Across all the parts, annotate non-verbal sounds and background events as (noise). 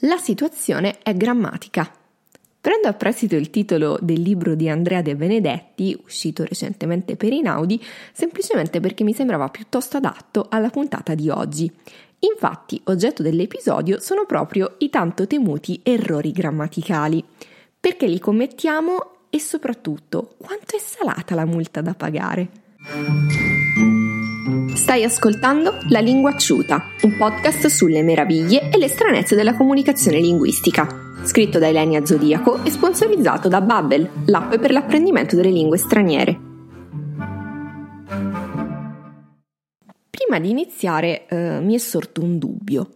La situazione è grammatica. Prendo a prestito il titolo del libro di Andrea De Benedetti, uscito recentemente per Inaudi, semplicemente perché mi sembrava piuttosto adatto alla puntata di oggi. Infatti, oggetto dell'episodio sono proprio i tanto temuti errori grammaticali. Perché li commettiamo e soprattutto quanto è salata la multa da pagare? Stai ascoltando La Lingua Acciuta, un podcast sulle meraviglie e le stranezze della comunicazione linguistica scritto da Elenia Zodiaco e sponsorizzato da Babbel, l'app per l'apprendimento delle lingue straniere. Prima di iniziare eh, mi è sorto un dubbio.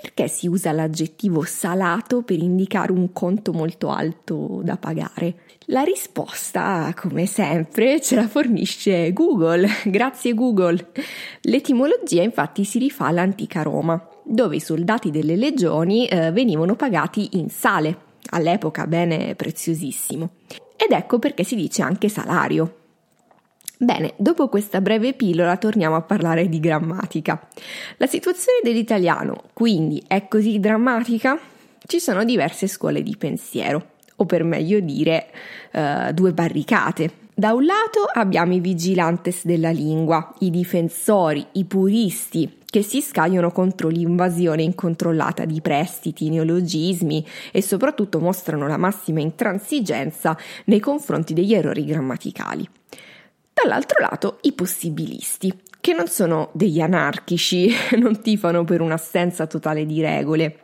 Perché si usa l'aggettivo salato per indicare un conto molto alto da pagare? La risposta, come sempre, ce la fornisce Google. (laughs) Grazie Google. L'etimologia infatti si rifà all'antica Roma dove i soldati delle legioni eh, venivano pagati in sale, all'epoca bene preziosissimo. Ed ecco perché si dice anche salario. Bene, dopo questa breve pillola torniamo a parlare di grammatica. La situazione dell'italiano quindi è così drammatica? Ci sono diverse scuole di pensiero, o per meglio dire eh, due barricate. Da un lato abbiamo i vigilantes della lingua, i difensori, i puristi, che si scagliano contro l'invasione incontrollata di prestiti, neologismi e soprattutto mostrano la massima intransigenza nei confronti degli errori grammaticali. Dall'altro lato i possibilisti, che non sono degli anarchici, (laughs) non tifano per un'assenza totale di regole,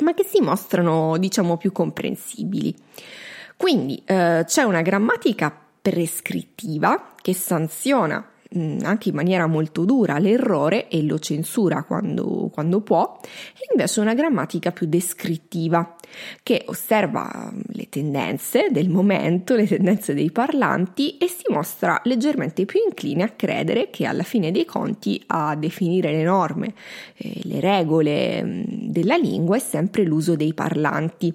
ma che si mostrano, diciamo, più comprensibili. Quindi eh, c'è una grammatica prescrittiva che sanziona anche in maniera molto dura l'errore e lo censura quando, quando può, e invece una grammatica più descrittiva che osserva mm, le tendenze del momento, le tendenze dei parlanti e si mostra leggermente più incline a credere che alla fine dei conti a definire le norme, eh, le regole mm, della lingua è sempre l'uso dei parlanti,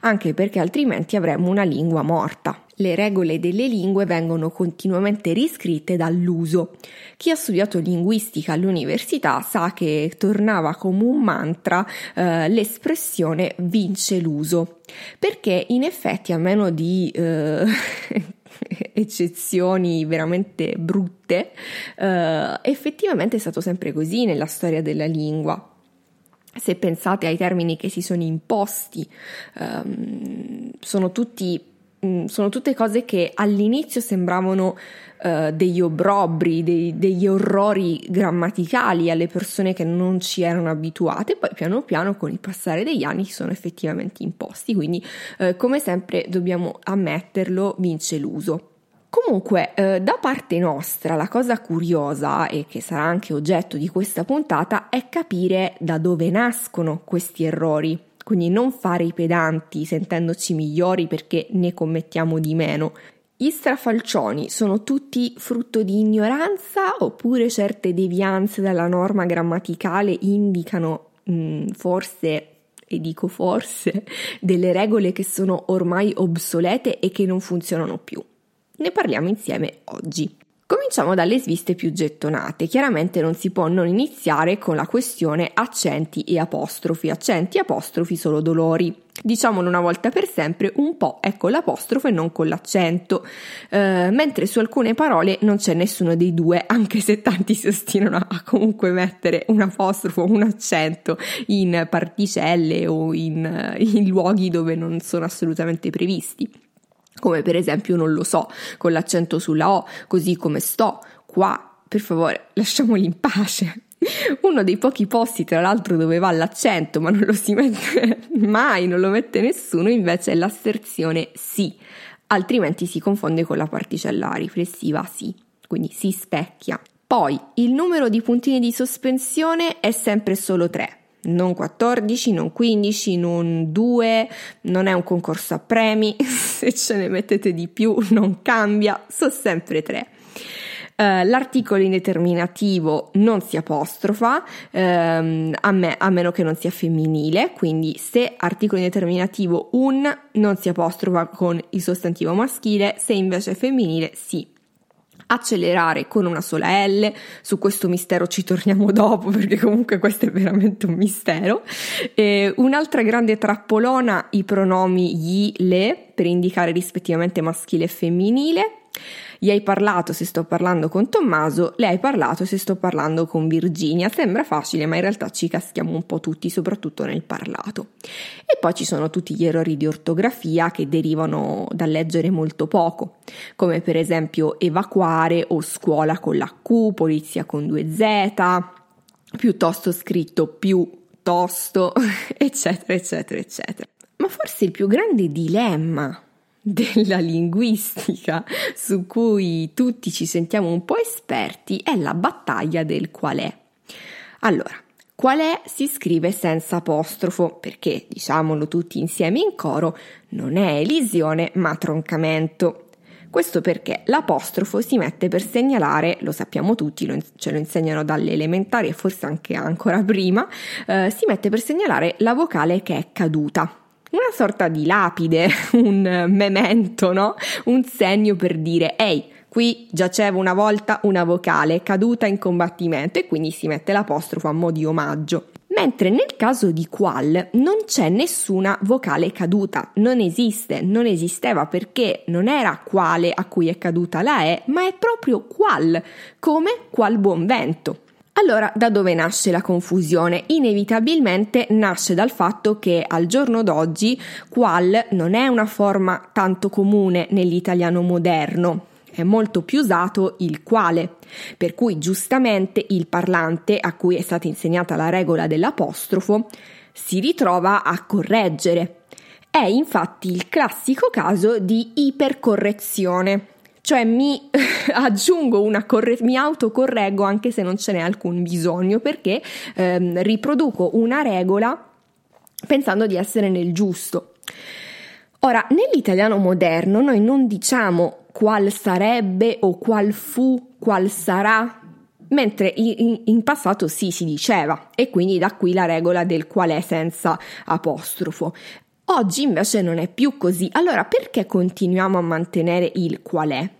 anche perché altrimenti avremmo una lingua morta le regole delle lingue vengono continuamente riscritte dall'uso. Chi ha studiato linguistica all'università sa che tornava come un mantra eh, l'espressione vince l'uso, perché in effetti a meno di eh, (laughs) eccezioni veramente brutte, eh, effettivamente è stato sempre così nella storia della lingua se pensate ai termini che si sono imposti, um, sono tutti sono tutte cose che all'inizio sembravano uh, degli obbrobri, dei, degli orrori grammaticali alle persone che non ci erano abituate, poi piano piano con il passare degli anni si sono effettivamente imposti, quindi uh, come sempre dobbiamo ammetterlo, vince l'uso. Comunque, eh, da parte nostra, la cosa curiosa e che sarà anche oggetto di questa puntata è capire da dove nascono questi errori. Quindi non fare i pedanti sentendoci migliori perché ne commettiamo di meno. Gli strafalcioni sono tutti frutto di ignoranza oppure certe devianze dalla norma grammaticale indicano mh, mm, forse e dico forse, (laughs) delle regole che sono ormai obsolete e che non funzionano più. Ne parliamo insieme oggi. Cominciamo dalle sviste più gettonate. Chiaramente non si può non iniziare con la questione accenti e apostrofi. Accenti e apostrofi solo dolori. Diciamolo una volta per sempre, un po' è con l'apostrofo e non con l'accento, eh, mentre su alcune parole non c'è nessuno dei due, anche se tanti si ostinano a comunque mettere un apostrofo o un accento in particelle o in, in luoghi dove non sono assolutamente previsti come per esempio non lo so, con l'accento sulla O, così come sto, qua, per favore, lasciamoli in pace. Uno dei pochi posti, tra l'altro, dove va l'accento, ma non lo si mette (laughs) mai, non lo mette nessuno, invece è l'asserzione sì, altrimenti si confonde con la particella riflessiva sì, quindi si specchia. Poi il numero di puntini di sospensione è sempre solo 3 non 14, non 15, non 2, non è un concorso a premi, (laughs) se ce ne mettete di più non cambia, sono sempre 3. Uh, eh, l'articolo indeterminativo non si apostrofa um, a, me, a, meno che non sia femminile, quindi se articolo indeterminativo un non si apostrofa con il sostantivo maschile, se invece è femminile sì. Accelerare con una sola L, su questo mistero ci torniamo (laughs) dopo perché comunque questo è veramente un mistero. E un'altra grande trappolona, i pronomi gli, le, per indicare rispettivamente maschile e femminile. Gli hai parlato se sto parlando con Tommaso, le hai parlato se sto parlando con Virginia. Sembra facile, ma in realtà ci caschiamo un po' tutti, soprattutto nel parlato. E poi ci sono tutti gli errori di ortografia che derivano dal leggere molto poco, come per esempio evacuare o scuola con la Q, polizia con due Z, piuttosto scritto più tosto, (laughs) eccetera, eccetera, eccetera. Ma forse il più grande dilemma della linguistica su cui tutti ci sentiamo un po' esperti è la battaglia del qual è. Allora, qual è si scrive senza apostrofo perché, diciamolo tutti insieme in coro, non è elisione ma troncamento. Questo perché l'apostrofo si mette per segnalare, lo sappiamo tutti, lo, ce lo insegnano dalle elementari e forse anche ancora prima, eh, si mette per segnalare la vocale che è caduta una sorta di lapide, (laughs) un memento, no? Un segno per dire ehi, qui giaceva una volta una vocale caduta in combattimento e quindi si mette l'apostrofo a mo' di omaggio. Mentre nel caso di qual non c'è nessuna vocale caduta, non esiste, non esisteva perché non era quale a cui è caduta la E, ma è proprio qual, come qual buon vento. Allora, da dove nasce la confusione? Inevitabilmente nasce dal fatto che al giorno d'oggi qual non è una forma tanto comune nell'italiano moderno, è molto più usato il quale, per cui giustamente il parlante a cui è stata insegnata la regola dell'apostrofo si ritrova a correggere. È infatti il classico caso di ipercorrezione cioè mi (laughs) aggiungo una corre- mi autocorreggo anche se non ce n'è alcun bisogno perché ehm, riproduco una regola pensando di essere nel giusto. Ora, nell'italiano moderno noi non diciamo qual sarebbe o qual fu, qual sarà, mentre in, in, passato sì si diceva e quindi da qui la regola del qual è senza apostrofo. Oggi invece non è più così, allora perché continuiamo a mantenere il qual è?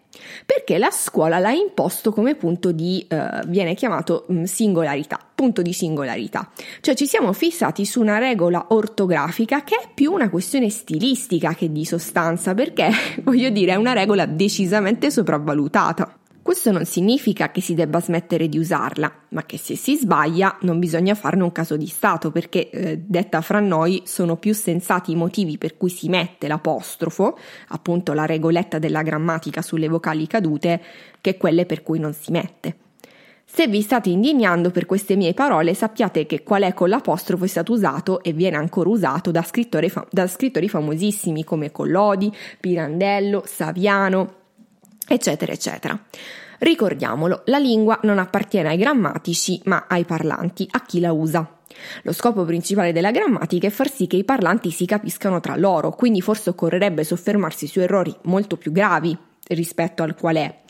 Perché la scuola l'ha imposto come punto di, eh, viene chiamato mm, singolarità, punto di singolarità. Cioè ci siamo fissati su una regola ortografica che è più una questione stilistica che di sostanza, perché (laughs) voglio dire è una regola decisamente sopravvalutata. Questo non significa che si debba smettere di usarla, ma che se si sbaglia non bisogna farne un caso di Stato, perché eh, detta fra noi sono più sensati i motivi per cui si mette l'apostrofo, appunto la regoletta della grammatica sulle vocali cadute, che quelle per cui non si mette. Se vi state indignando per queste mie parole, sappiate che qual è con l'apostrofo è stato usato e viene ancora usato da, fa- da scrittori famosissimi come Collodi, Pirandello, Saviano, eccetera, eccetera. Ricordiamolo, la lingua non appartiene ai grammatici, ma ai parlanti, a chi la usa. Lo scopo principale della grammatica è far sì che i parlanti si capiscano tra loro, quindi forse occorrerebbe soffermarsi su errori molto più gravi rispetto al qual è.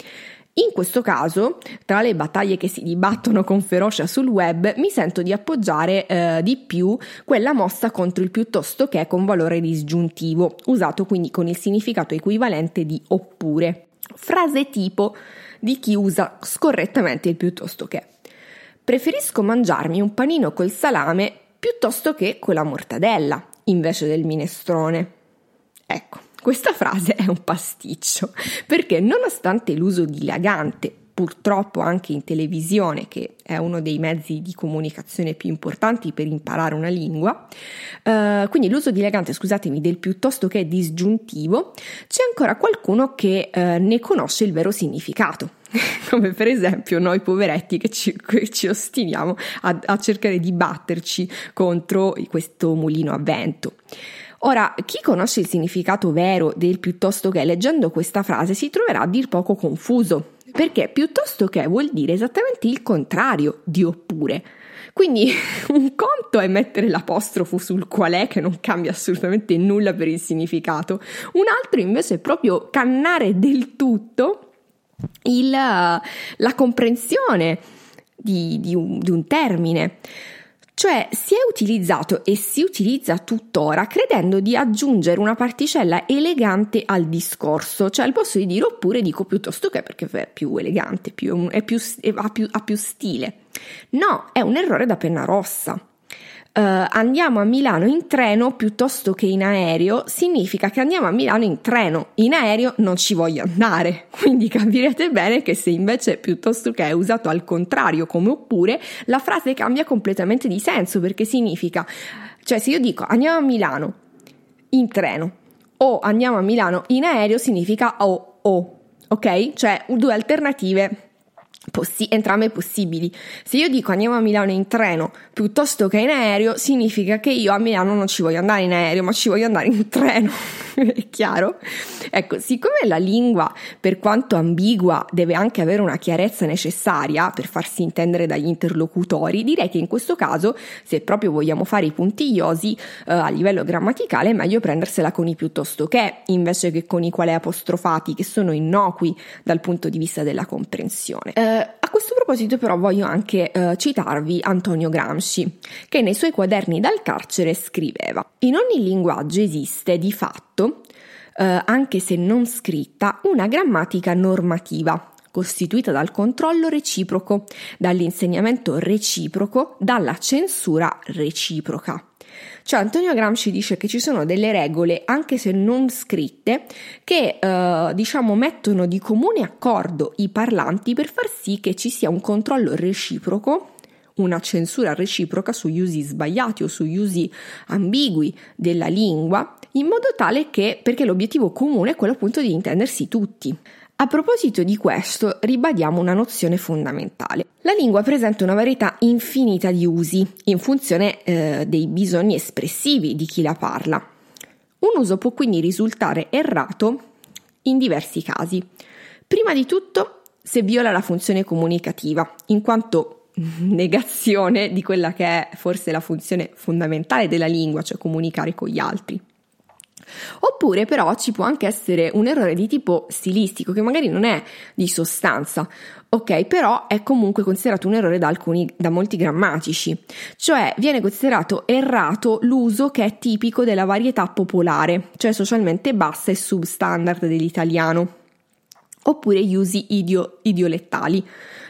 In questo caso, tra le battaglie che si dibattono con ferocia sul web, mi sento di appoggiare eh, di più quella mossa contro il piuttosto che con valore disgiuntivo, usato quindi con il significato equivalente di oppure. Frase tipo di chi usa scorrettamente il piuttosto che. Preferisco mangiarmi un panino col salame piuttosto che con la mortadella, invece del minestrone. Ecco, questa frase è un pasticcio, perché nonostante l'uso dilagante purtroppo anche in televisione, che è uno dei mezzi di comunicazione più importanti per imparare una lingua. Uh, quindi l'uso dilegante, scusatemi, del piuttosto che disgiuntivo, c'è ancora qualcuno che uh, ne conosce il vero significato. (laughs) Come per esempio noi poveretti che ci, che ci ostiniamo a, a cercare di batterci contro questo mulino a vento. Ora, chi conosce il significato vero del piuttosto che leggendo questa frase si troverà a dir poco confuso, perché piuttosto che vuol dire esattamente il contrario di oppure. Quindi (laughs) un conto è mettere l'apostrofo sul qual è che non cambia assolutamente nulla per il significato, un altro invece è proprio cannare del tutto il, la comprensione di, di, un, di un termine. Cioè si è utilizzato e si utilizza tuttora credendo di aggiungere una particella elegante al discorso, cioè al posto di dire oppure dico piuttosto che perché è più elegante, più, è più, ha, più, ha più stile. No, è un errore da penna rossa uh, andiamo a Milano in treno piuttosto che in aereo, significa che andiamo a Milano in treno, in aereo non ci voglio andare. (laughs) Quindi capirete bene che se invece piuttosto che è usato al contrario come oppure, la frase cambia completamente di senso perché significa, cioè se io dico andiamo a Milano in treno o andiamo a Milano in aereo significa o o, ok? Cioè due alternative Possi- entrambe possibili. Se io dico andiamo a Milano in treno piuttosto che in aereo, significa che io a Milano non ci voglio andare in aereo, ma ci voglio andare in treno. (laughs) È chiaro? Ecco, siccome la lingua, per quanto ambigua, deve anche avere una chiarezza necessaria per farsi intendere dagli interlocutori, direi che in questo caso, se proprio vogliamo fare i puntigliosi eh, a livello grammaticale, è meglio prendersela con i piuttosto che, invece che con i quale apostrofati, che sono innocui dal punto di vista della comprensione. Eh, a questo proposito però voglio anche eh, citarvi Antonio Gramsci, che nei suoi quaderni dal carcere scriveva In ogni linguaggio esiste di fatto, eh, anche se non scritta, una grammatica normativa costituita dal controllo reciproco, dall'insegnamento reciproco, dalla censura reciproca. Cioè Antonio Gramsci dice che ci sono delle regole, anche se non scritte, che eh, diciamo mettono di comune accordo i parlanti per far sì che ci sia un controllo reciproco una censura reciproca sugli usi sbagliati o sugli usi ambigui della lingua, in modo tale che, perché l'obiettivo comune è quello appunto di intendersi tutti. A proposito di questo, ribadiamo una nozione fondamentale. La lingua presenta una varietà infinita di usi, in funzione eh, dei bisogni espressivi di chi la parla. Un uso può quindi risultare errato in diversi casi. Prima di tutto, se viola la funzione comunicativa, in quanto (laughs) negazione di quella che è forse la funzione fondamentale della lingua, cioè comunicare con gli altri. Oppure però ci può anche essere un errore di tipo stilistico che magari non è di sostanza, ok, però è comunque considerato un errore da, alcuni, da molti grammatici, cioè viene considerato errato l'uso che è tipico della varietà popolare, cioè socialmente bassa e substandard dell'italiano, oppure gli usi idio, idiolettali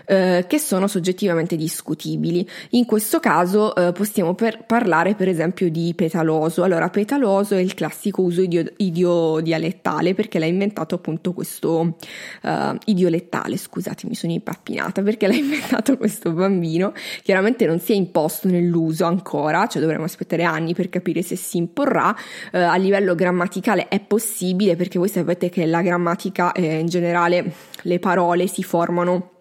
eh, che sono soggettivamente discutibili. In questo caso eh, possiamo per parlare per esempio di petaloso. Allora, petaloso è il classico uso idio, idiodialettale perché l'ha inventato appunto questo uh, idiolettale, scusate, mi sono impappinata perché l'ha (laughs) inventato questo bambino. Chiaramente non si è imposto nell'uso ancora, cioè dovremmo aspettare anni per capire se si imporrà. Uh, a livello grammaticale è possibile perché voi sapete che la grammatica eh, in generale le parole si formano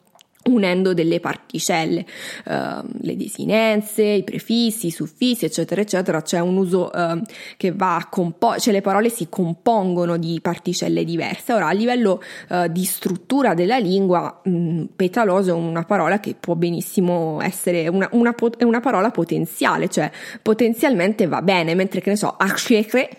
unendo delle particelle, uh, le desinenze, i prefissi, i suffissi, eccetera, eccetera. C'è un uso uh, che va a comporre, cioè le parole si compongono di particelle diverse. Ora, a livello uh, di struttura della lingua, mh, mm, petaloso è una parola che può benissimo essere una, una, è una parola potenziale, cioè potenzialmente va bene, mentre che ne so, acchecre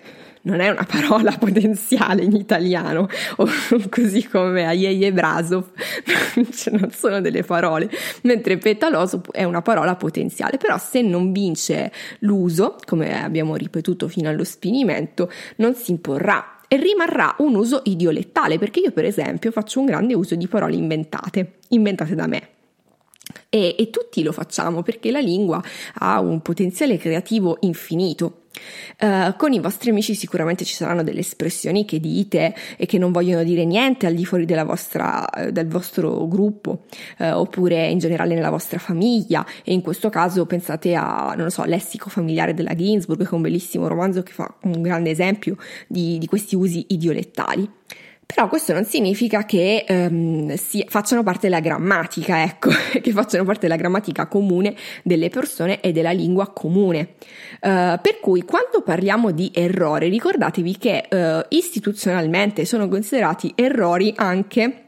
non è una parola (laughs) potenziale in italiano, o (laughs) così come Aieie Brasov, (laughs) cioè non sono delle parole, mentre petaloso è una parola potenziale, però se non vince l'uso, come abbiamo ripetuto fino allo spinimento, non si imporrà e rimarrà un uso idiolettale, perché io per esempio faccio un grande uso di parole inventate, inventate da me. E, e tutti lo facciamo perché la lingua ha un potenziale creativo infinito Uh, con i vostri amici sicuramente ci saranno delle espressioni che dite e che non vogliono dire niente al di fuori vostra, uh, del vostro gruppo uh, oppure in generale nella vostra famiglia e in questo caso pensate a, non so, Lessico familiare della Ginsburg che è un bellissimo romanzo che fa un grande esempio di, di questi usi idiolettali. Però questo non significa che um, si, facciano parte della grammatica, ecco, (laughs) che facciano parte della grammatica comune delle persone e della lingua comune. Uh, per cui quando parliamo di errore, ricordatevi che uh, istituzionalmente sono considerati errori anche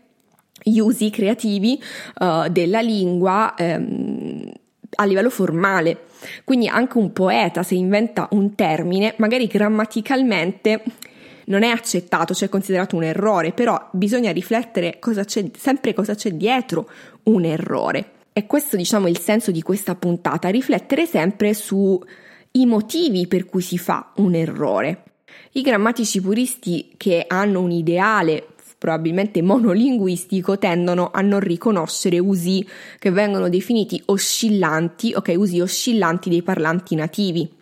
gli usi creativi uh, della lingua um, a livello formale. Quindi anche un poeta se inventa un termine, magari grammaticalmente non è accettato, cioè considerato un errore, però bisogna riflettere cosa sempre cosa c'è dietro un errore. è questo diciamo il senso di questa puntata, riflettere sempre sui motivi per cui si fa un errore. I grammatici puristi che hanno un ideale probabilmente monolinguistico tendono a non riconoscere usi che vengono definiti oscillanti, ok, usi oscillanti dei parlanti nativi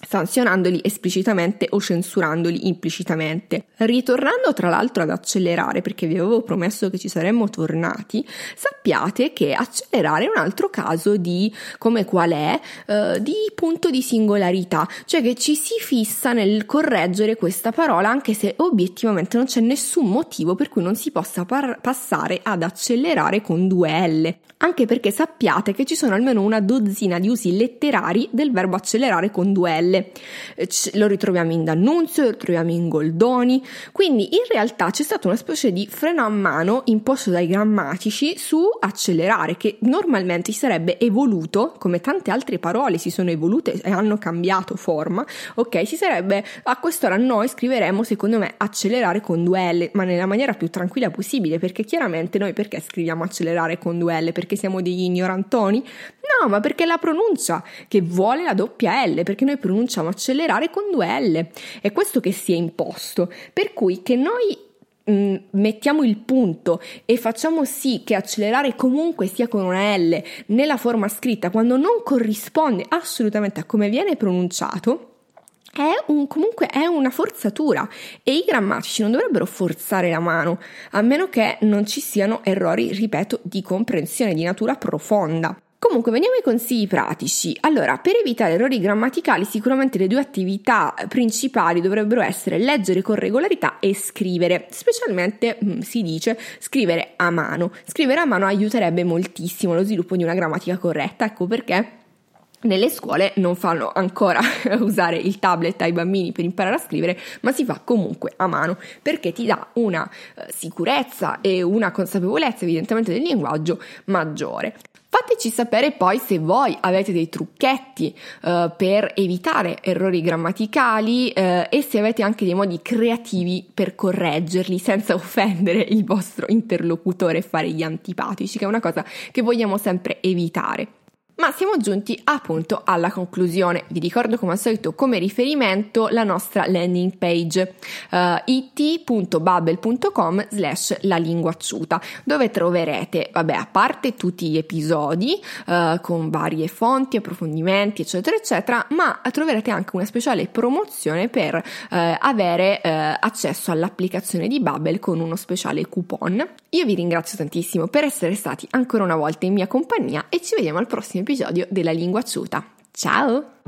sanzionandoli esplicitamente o censurandoli implicitamente. Ritornando tra l'altro ad accelerare, perché vi avevo promesso che ci saremmo tornati, sappiate che accelerare è un altro caso di, come qual è, eh, di punto di singolarità, cioè che ci si fissa nel correggere questa parola anche se obiettivamente non c'è nessun motivo per cui non si possa par- passare ad accelerare con due L, anche perché sappiate che ci sono almeno una dozzina di usi letterari del verbo accelerare con due L stelle, eh, lo ritroviamo in D'Annunzio, lo ritroviamo in Goldoni, quindi in realtà c'è stato una specie di freno a mano imposto dai grammatici su accelerare, che normalmente si sarebbe evoluto, come tante altre parole si sono evolute e hanno cambiato forma, ok, si sarebbe a quest'ora noi scriveremo secondo me accelerare con due L, ma nella maniera più tranquilla possibile, perché chiaramente noi perché scriviamo accelerare con due L? Perché siamo degli ignorantoni? No, ma perché la pronuncia che vuole la doppia L, perché noi pronunciamo accelerare con due L. È questo che si è imposto. Per cui che noi mm, mettiamo il punto e facciamo sì che accelerare comunque sia con una L nella forma scritta quando non corrisponde assolutamente a come viene pronunciato, è un, comunque è una forzatura e i grammatici non dovrebbero forzare la mano, a meno che non ci siano errori, ripeto, di comprensione di natura profonda. Comunque, veniamo ai consigli pratici. Allora, per evitare errori grammaticali, sicuramente le due attività principali dovrebbero essere leggere con regolarità e scrivere, specialmente mm, si dice scrivere a mano. Scrivere a mano aiuterebbe moltissimo lo sviluppo di una grammatica corretta, ecco perché nelle scuole non fanno ancora (laughs) usare il tablet ai bambini per imparare a scrivere, ma si fa comunque a mano perché ti dà una eh, sicurezza e una consapevolezza evidentemente del linguaggio maggiore. Fateci sapere poi se voi avete dei trucchetti uh, per evitare errori grammaticali uh, e se avete anche dei modi creativi per correggerli senza (laughs) offendere il vostro interlocutore e fare gli antipatici, che è una cosa che vogliamo sempre evitare. Ma siamo giunti appunto alla conclusione. Vi ricordo come al solito come riferimento la nostra landing page uh, eh, it.bubble.com slash la linguacciuta dove troverete, vabbè, a parte tutti gli episodi uh, con varie fonti, approfondimenti, eccetera, eccetera, ma troverete anche una speciale promozione per uh, avere accesso all'applicazione di Bubble con uno speciale coupon. Io vi ringrazio tantissimo per essere stati ancora una volta in mia compagnia e ci vediamo al prossimo episodio della Lingua Ciuta. Ciao!